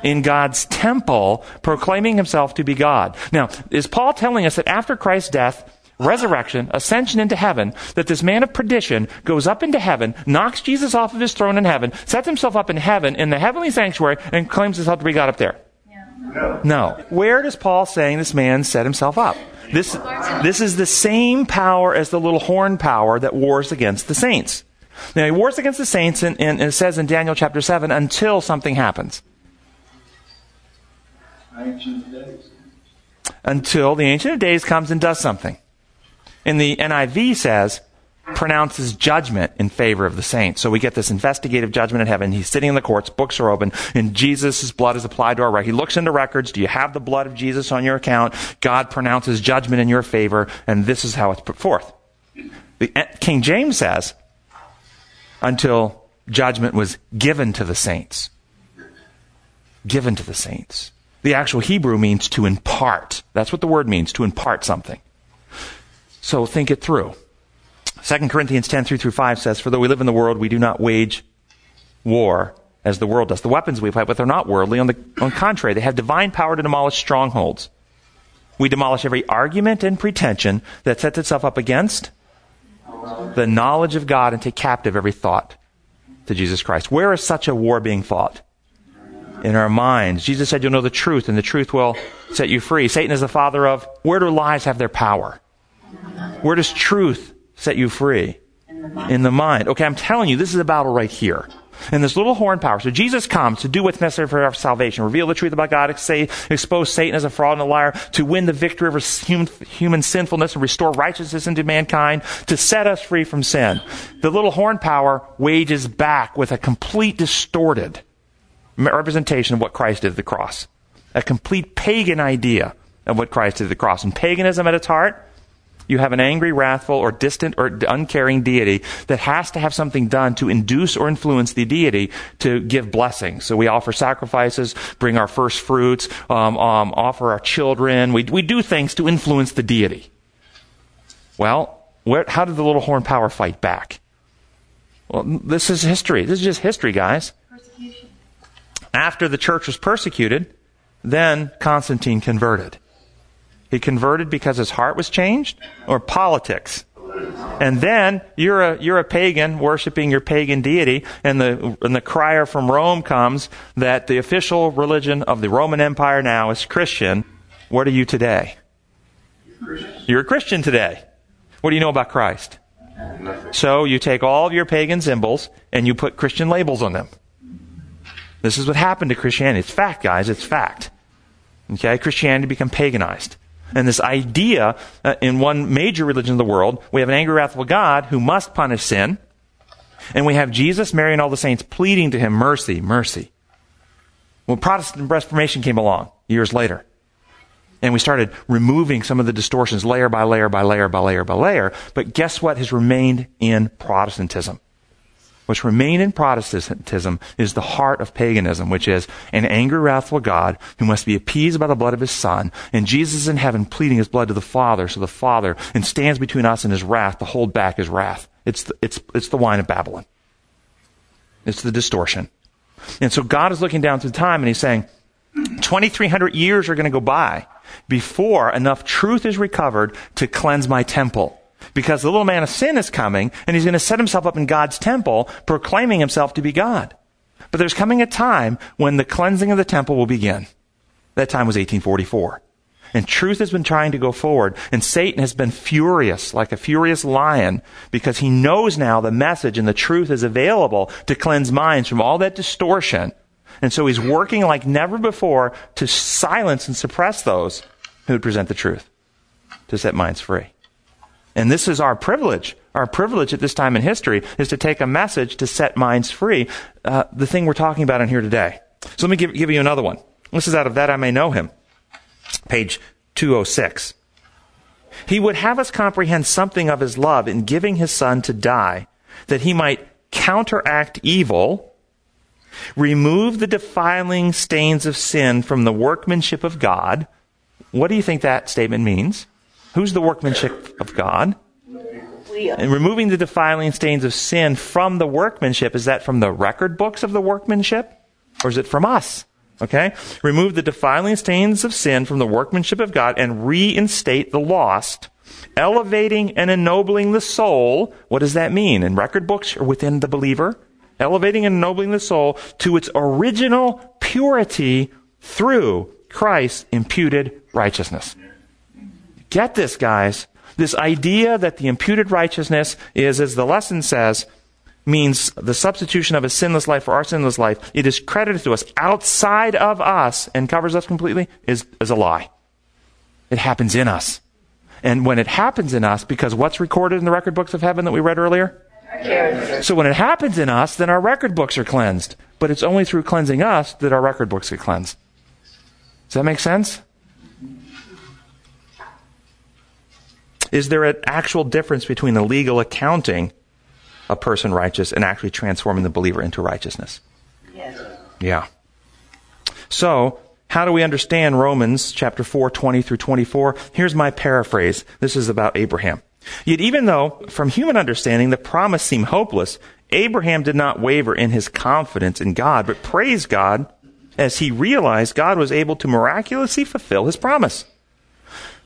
in God's temple, proclaiming himself to be God. Now, is Paul telling us that after Christ's death, resurrection, ascension into heaven, that this man of perdition goes up into heaven, knocks Jesus off of his throne in heaven, sets himself up in heaven, in the heavenly sanctuary, and claims himself to be God up there? No. Where does Paul saying this man set himself up? This, this is the same power as the little horn power that wars against the saints. Now, he wars against the saints, and, and it says in Daniel chapter 7, until something happens. Until the Ancient of Days comes and does something. And the NIV says, pronounces judgment in favor of the saints. So we get this investigative judgment in heaven. He's sitting in the courts, books are open, and Jesus' blood is applied to our record. He looks into records. Do you have the blood of Jesus on your account? God pronounces judgment in your favor, and this is how it's put forth. The, King James says, until judgment was given to the saints. Given to the saints. The actual Hebrew means to impart. That's what the word means, to impart something. So think it through. 2 Corinthians 10 3 through 5 says, For though we live in the world, we do not wage war as the world does. The weapons we fight with are not worldly. On the, on contrary, they have divine power to demolish strongholds. We demolish every argument and pretension that sets itself up against the knowledge of God and take captive every thought to Jesus Christ. Where is such a war being fought? In our minds. Jesus said, You'll know the truth, and the truth will set you free. Satan is the father of where do lies have their power? Where does truth set you free? In the mind. Okay, I'm telling you, this is a battle right here. And this little horn power. So Jesus comes to do what's necessary for our salvation, reveal the truth about God, expose Satan as a fraud and a liar, to win the victory over human, human sinfulness and restore righteousness into mankind, to set us free from sin. The little horn power wages back with a complete distorted representation of what Christ did at the cross. A complete pagan idea of what Christ did at the cross. And paganism at its heart you have an angry, wrathful, or distant or uncaring deity that has to have something done to induce or influence the deity to give blessings. So we offer sacrifices, bring our first fruits, um, um, offer our children. We, we do things to influence the deity. Well, where, how did the little horn power fight back? Well, this is history. This is just history, guys. After the church was persecuted, then Constantine converted. He converted because his heart was changed or politics? And then you're a, you're a pagan worshiping your pagan deity, and the, and the crier from Rome comes that the official religion of the Roman Empire now is Christian. What are you today? You're a Christian today. What do you know about Christ? So you take all of your pagan symbols and you put Christian labels on them. This is what happened to Christianity. It's fact, guys. It's fact. Okay? Christianity become paganized. And this idea uh, in one major religion of the world, we have an angry, wrathful God who must punish sin. And we have Jesus, Mary, and all the saints pleading to him, mercy, mercy. When Protestant Reformation came along years later, and we started removing some of the distortions layer by layer by layer by layer by layer, but guess what has remained in Protestantism? What's remain in Protestantism is the heart of paganism, which is an angry, wrathful God who must be appeased by the blood of his Son, and Jesus in heaven pleading his blood to the Father, so the Father and stands between us and his wrath to hold back his wrath. It's the, it's, it's the wine of Babylon. It's the distortion. And so God is looking down through time and he's saying, 2,300 years are going to go by before enough truth is recovered to cleanse my temple because the little man of sin is coming and he's going to set himself up in God's temple, proclaiming himself to be God. But there's coming a time when the cleansing of the temple will begin. That time was 1844. And truth has been trying to go forward, and Satan has been furious, like a furious lion, because he knows now the message and the truth is available to cleanse minds from all that distortion. And so he's working like never before to silence and suppress those who would present the truth, to set minds free. And this is our privilege. Our privilege at this time in history is to take a message to set minds free. Uh, the thing we're talking about in here today. So let me give, give you another one. This is out of That I May Know Him, page 206. He would have us comprehend something of his love in giving his son to die, that he might counteract evil, remove the defiling stains of sin from the workmanship of God. What do you think that statement means? Who's the workmanship of God? And removing the defiling stains of sin from the workmanship, is that from the record books of the workmanship? Or is it from us? Okay? Remove the defiling stains of sin from the workmanship of God and reinstate the lost, elevating and ennobling the soul. What does that mean? In record books or within the believer? Elevating and ennobling the soul to its original purity through Christ's imputed righteousness. Get this, guys. This idea that the imputed righteousness is, as the lesson says, means the substitution of a sinless life for our sinless life, it is credited to us outside of us and covers us completely, is, is a lie. It happens in us. And when it happens in us, because what's recorded in the record books of heaven that we read earlier? So when it happens in us, then our record books are cleansed. But it's only through cleansing us that our record books get cleansed. Does that make sense? Is there an actual difference between the legal accounting a person righteous and actually transforming the believer into righteousness? Yes. Yeah. So, how do we understand Romans chapter 4, 20 through 24? Here's my paraphrase. This is about Abraham. Yet even though, from human understanding, the promise seemed hopeless, Abraham did not waver in his confidence in God, but praised God as he realized God was able to miraculously fulfill his promise.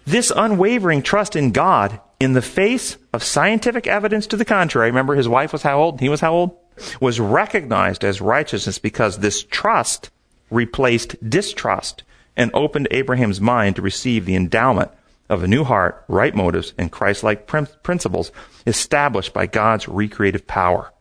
This unwavering trust in God in the face of scientific evidence to the contrary, remember his wife was how old? And he was how old? Was recognized as righteousness because this trust replaced distrust and opened Abraham's mind to receive the endowment of a new heart, right motives, and Christ-like principles established by God's recreative power.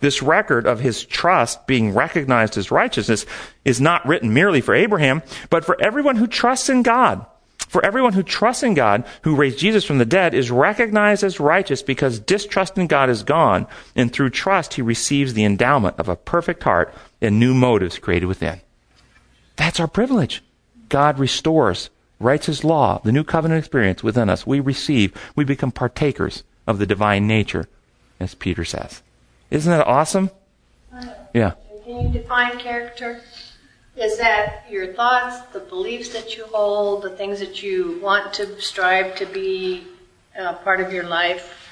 This record of his trust being recognized as righteousness is not written merely for Abraham, but for everyone who trusts in God. For everyone who trusts in God, who raised Jesus from the dead, is recognized as righteous because distrust in God is gone, and through trust he receives the endowment of a perfect heart and new motives created within. That's our privilege. God restores, writes his law, the new covenant experience within us. We receive, we become partakers of the divine nature, as Peter says. Isn't that awesome? Uh, yeah. Can you define character? Is that your thoughts, the beliefs that you hold, the things that you want to strive to be uh, part of your life?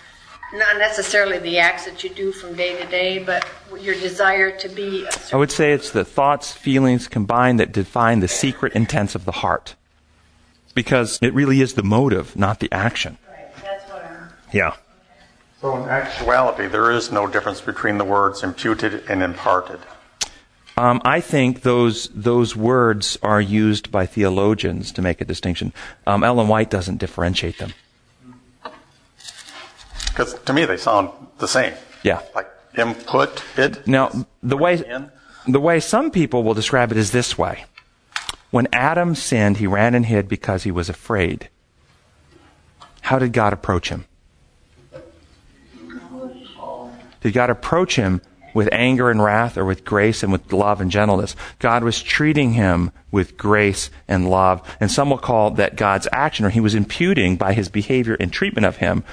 Not necessarily the acts that you do from day to day, but your desire to be. I would say it's the thoughts, feelings combined that define the secret intents of the heart. Because it really is the motive, not the action. Right. That's what I'm. Yeah. So, in actuality, there is no difference between the words imputed and imparted. Um, I think those those words are used by theologians to make a distinction. Um, Ellen White doesn't differentiate them. Because to me, they sound the same. Yeah. Like input it. Now, the way in. the way some people will describe it is this way: When Adam sinned, he ran and hid because he was afraid. How did God approach him? Did God approach him with anger and wrath or with grace and with love and gentleness? God was treating him with grace and love. And some will call that God's action, or he was imputing by his behavior and treatment of him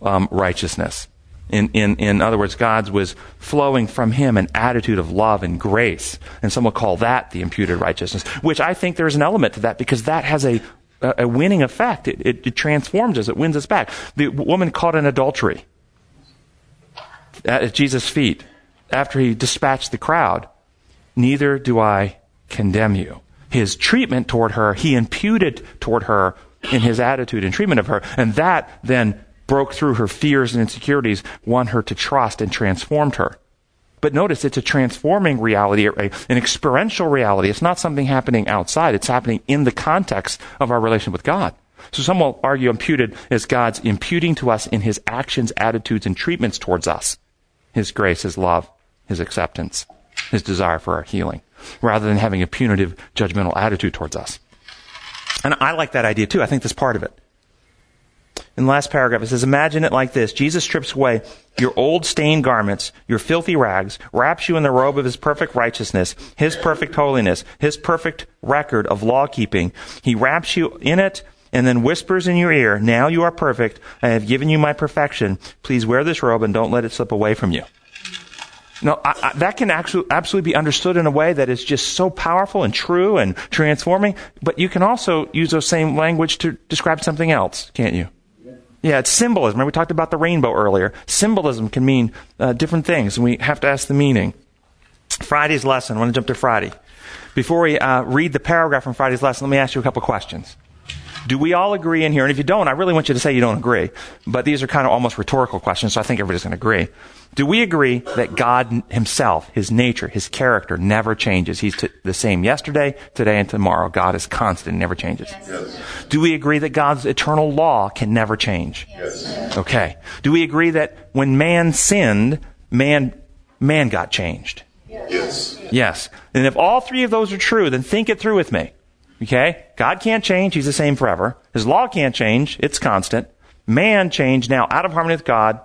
um, righteousness. In, in, in other words, God's was flowing from him an attitude of love and grace. And some will call that the imputed righteousness, which I think there's an element to that because that has a, a winning effect. It, it, it transforms us. It wins us back. The woman caught in adultery at Jesus' feet after he dispatched the crowd, neither do I condemn you. His treatment toward her, he imputed toward her in his attitude and treatment of her. And that then broke through her fears and insecurities, won her to trust and transformed her. But notice it's a transforming reality, an experiential reality. It's not something happening outside. It's happening in the context of our relation with God. So some will argue imputed as God's imputing to us in his actions, attitudes, and treatments towards us. His grace, His love, His acceptance, His desire for our healing, rather than having a punitive, judgmental attitude towards us. And I like that idea too. I think that's part of it. In the last paragraph, it says, Imagine it like this Jesus strips away your old stained garments, your filthy rags, wraps you in the robe of his perfect righteousness, his perfect holiness, his perfect record of law keeping. He wraps you in it and then whispers in your ear, Now you are perfect. I have given you my perfection. Please wear this robe and don't let it slip away from you. No, I, I, that can actually absolutely be understood in a way that is just so powerful and true and transforming. But you can also use those same language to describe something else, can't you? Yeah, it's symbolism. Remember we talked about the rainbow earlier. Symbolism can mean uh, different things, and we have to ask the meaning. Friday's lesson. I want to jump to Friday. Before we uh, read the paragraph from Friday's lesson, let me ask you a couple questions. Do we all agree in here? And if you don't, I really want you to say you don't agree. But these are kind of almost rhetorical questions, so I think everybody's going to agree. Do we agree that God himself, his nature, his character never changes? He's t- the same yesterday, today, and tomorrow. God is constant, never changes. Yes. Do we agree that God's eternal law can never change? Yes. Okay. Do we agree that when man sinned, man, man got changed. Yes. Yes. And if all three of those are true, then think it through with me. Okay? God can't change. He's the same forever. His law can't change. It's constant. Man changed now out of harmony with God,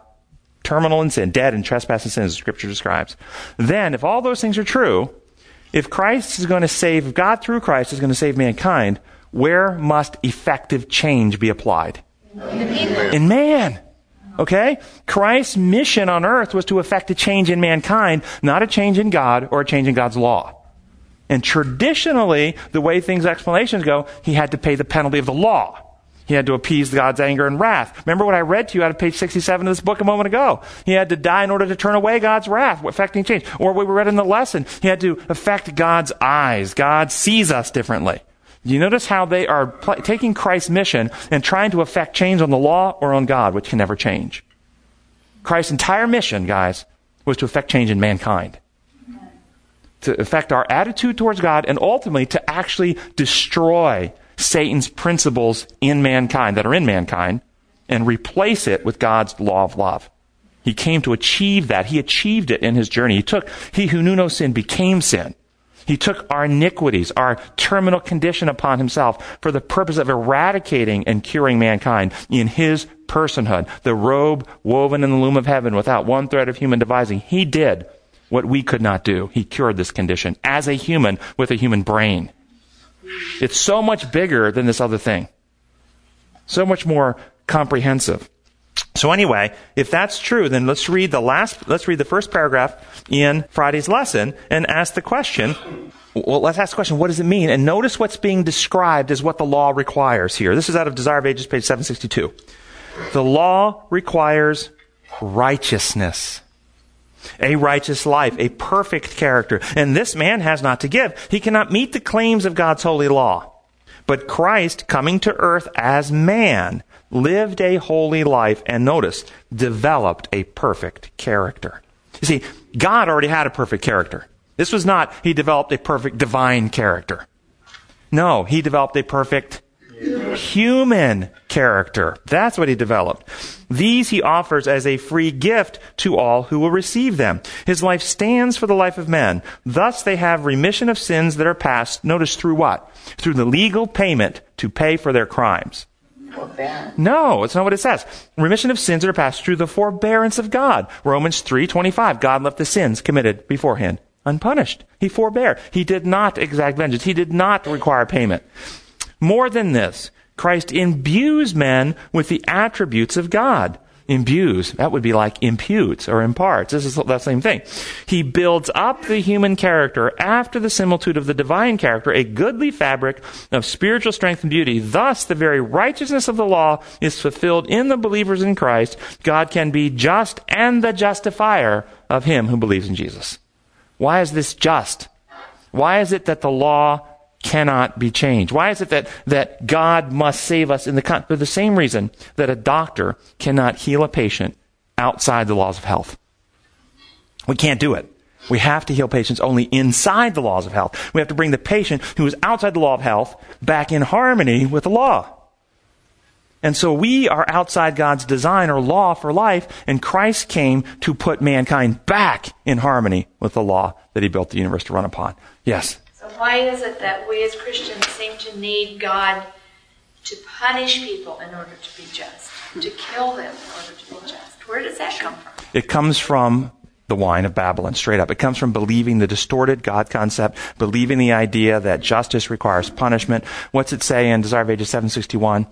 terminal in sin, dead in trespass and sin, as Scripture describes. Then, if all those things are true, if Christ is going to save, God through Christ is going to save mankind, where must effective change be applied? In man. Okay? Christ's mission on earth was to effect a change in mankind, not a change in God or a change in God's law. And traditionally, the way things explanations go, he had to pay the penalty of the law. He had to appease God's anger and wrath. Remember what I read to you out of page 67 of this book a moment ago? He had to die in order to turn away God's wrath, affecting change. Or we read in the lesson, he had to affect God's eyes. God sees us differently. You notice how they are pl- taking Christ's mission and trying to affect change on the law or on God, which can never change. Christ's entire mission, guys, was to affect change in mankind. To affect our attitude towards God and ultimately to actually destroy Satan's principles in mankind, that are in mankind, and replace it with God's law of love. He came to achieve that. He achieved it in his journey. He took, he who knew no sin became sin. He took our iniquities, our terminal condition upon himself for the purpose of eradicating and curing mankind in his personhood. The robe woven in the loom of heaven without one thread of human devising. He did what we could not do. He cured this condition as a human with a human brain. It's so much bigger than this other thing. So much more comprehensive. So anyway, if that's true, then let's read the last, let's read the first paragraph in Friday's lesson and ask the question, well, let's ask the question, what does it mean? And notice what's being described as what the law requires here. This is out of Desire of Ages, page 762. The law requires righteousness. A righteous life, a perfect character. And this man has not to give. He cannot meet the claims of God's holy law. But Christ, coming to earth as man, lived a holy life and notice, developed a perfect character. You see, God already had a perfect character. This was not, he developed a perfect divine character. No, he developed a perfect human character. That's what he developed. These he offers as a free gift to all who will receive them. His life stands for the life of men. Thus they have remission of sins that are past. Notice through what? Through the legal payment to pay for their crimes. Forbearance. No, it's not what it says. Remission of sins that are past through the forbearance of God. Romans 3:25. God left the sins committed beforehand unpunished. He forbore. He did not exact vengeance. He did not require payment. More than this, Christ imbues men with the attributes of God. Imbues, that would be like imputes or imparts. This is the same thing. He builds up the human character after the similitude of the divine character, a goodly fabric of spiritual strength and beauty. Thus, the very righteousness of the law is fulfilled in the believers in Christ. God can be just and the justifier of him who believes in Jesus. Why is this just? Why is it that the law cannot be changed? Why is it that, that God must save us in the, con- for the same reason that a doctor cannot heal a patient outside the laws of health? We can't do it. We have to heal patients only inside the laws of health. We have to bring the patient who is outside the law of health back in harmony with the law. And so we are outside God's design or law for life, and Christ came to put mankind back in harmony with the law that he built the universe to run upon. Yes? Why is it that we as Christians seem to need God to punish people in order to be just, to kill them in order to be just? Where does that come from? It comes from the wine of Babylon, straight up. It comes from believing the distorted God concept, believing the idea that justice requires punishment. What's it say in Desire of Ages 761?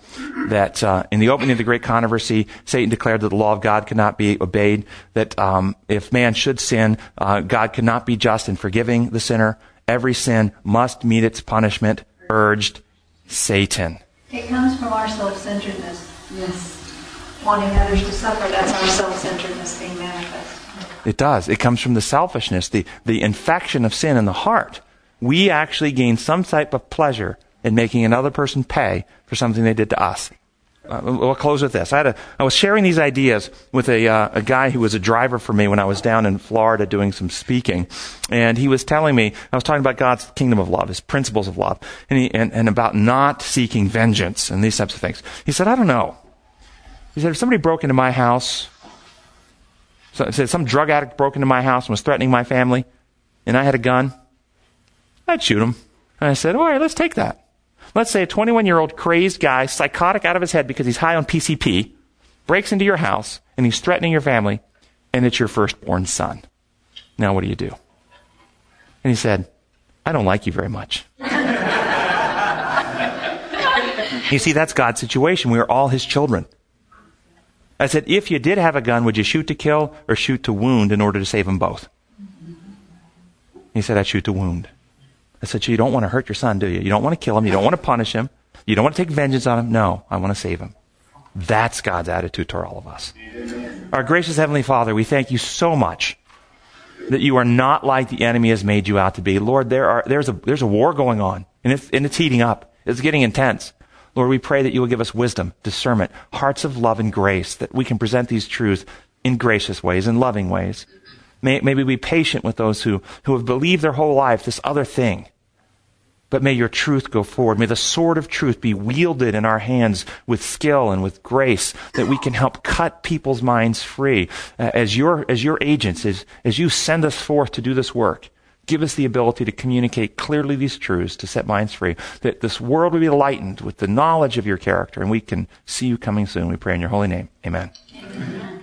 That uh, in the opening of the great controversy, Satan declared that the law of God could not be obeyed, that um, if man should sin, uh, God could not be just in forgiving the sinner. Every sin must meet its punishment, urged Satan. It comes from our self-centeredness. Yes. Wanting others to suffer, that's our self-centeredness being manifest. It does. It comes from the selfishness, the, the infection of sin in the heart. We actually gain some type of pleasure in making another person pay for something they did to us. We'll close with this. I, had a, I was sharing these ideas with a, uh, a guy who was a driver for me when I was down in Florida doing some speaking. And he was telling me, I was talking about God's kingdom of love, his principles of love, and, he, and, and about not seeking vengeance and these types of things. He said, I don't know. He said, if somebody broke into my house So, said some drug addict broke into my house and was threatening my family, and I had a gun, I'd shoot him. And I said, all right, let's take that. Let's say a 21 year old crazed guy, psychotic out of his head because he's high on PCP, breaks into your house and he's threatening your family, and it's your firstborn son. Now what do you do? And he said, I don't like you very much. you see, that's God's situation. We are all his children. I said, if you did have a gun, would you shoot to kill or shoot to wound in order to save them both? He said, I'd shoot to wound. I said, so you don't want to hurt your son, do you? You don't want to kill him. You don't want to punish him. You don't want to take vengeance on him. No, I want to save him. That's God's attitude toward all of us. Our gracious Heavenly Father, we thank you so much that you are not like the enemy has made you out to be. Lord, there are, there's, a, there's a war going on, and it's, and it's heating up. It's getting intense. Lord, we pray that you will give us wisdom, discernment, hearts of love and grace, that we can present these truths in gracious ways, in loving ways. May, may we be patient with those who, who have believed their whole life this other thing. But may your truth go forward. May the sword of truth be wielded in our hands with skill and with grace that we can help cut people's minds free. Uh, as your, as your agents, as, as you send us forth to do this work, give us the ability to communicate clearly these truths to set minds free. That this world will be lightened with the knowledge of your character and we can see you coming soon. We pray in your holy name. Amen. Amen.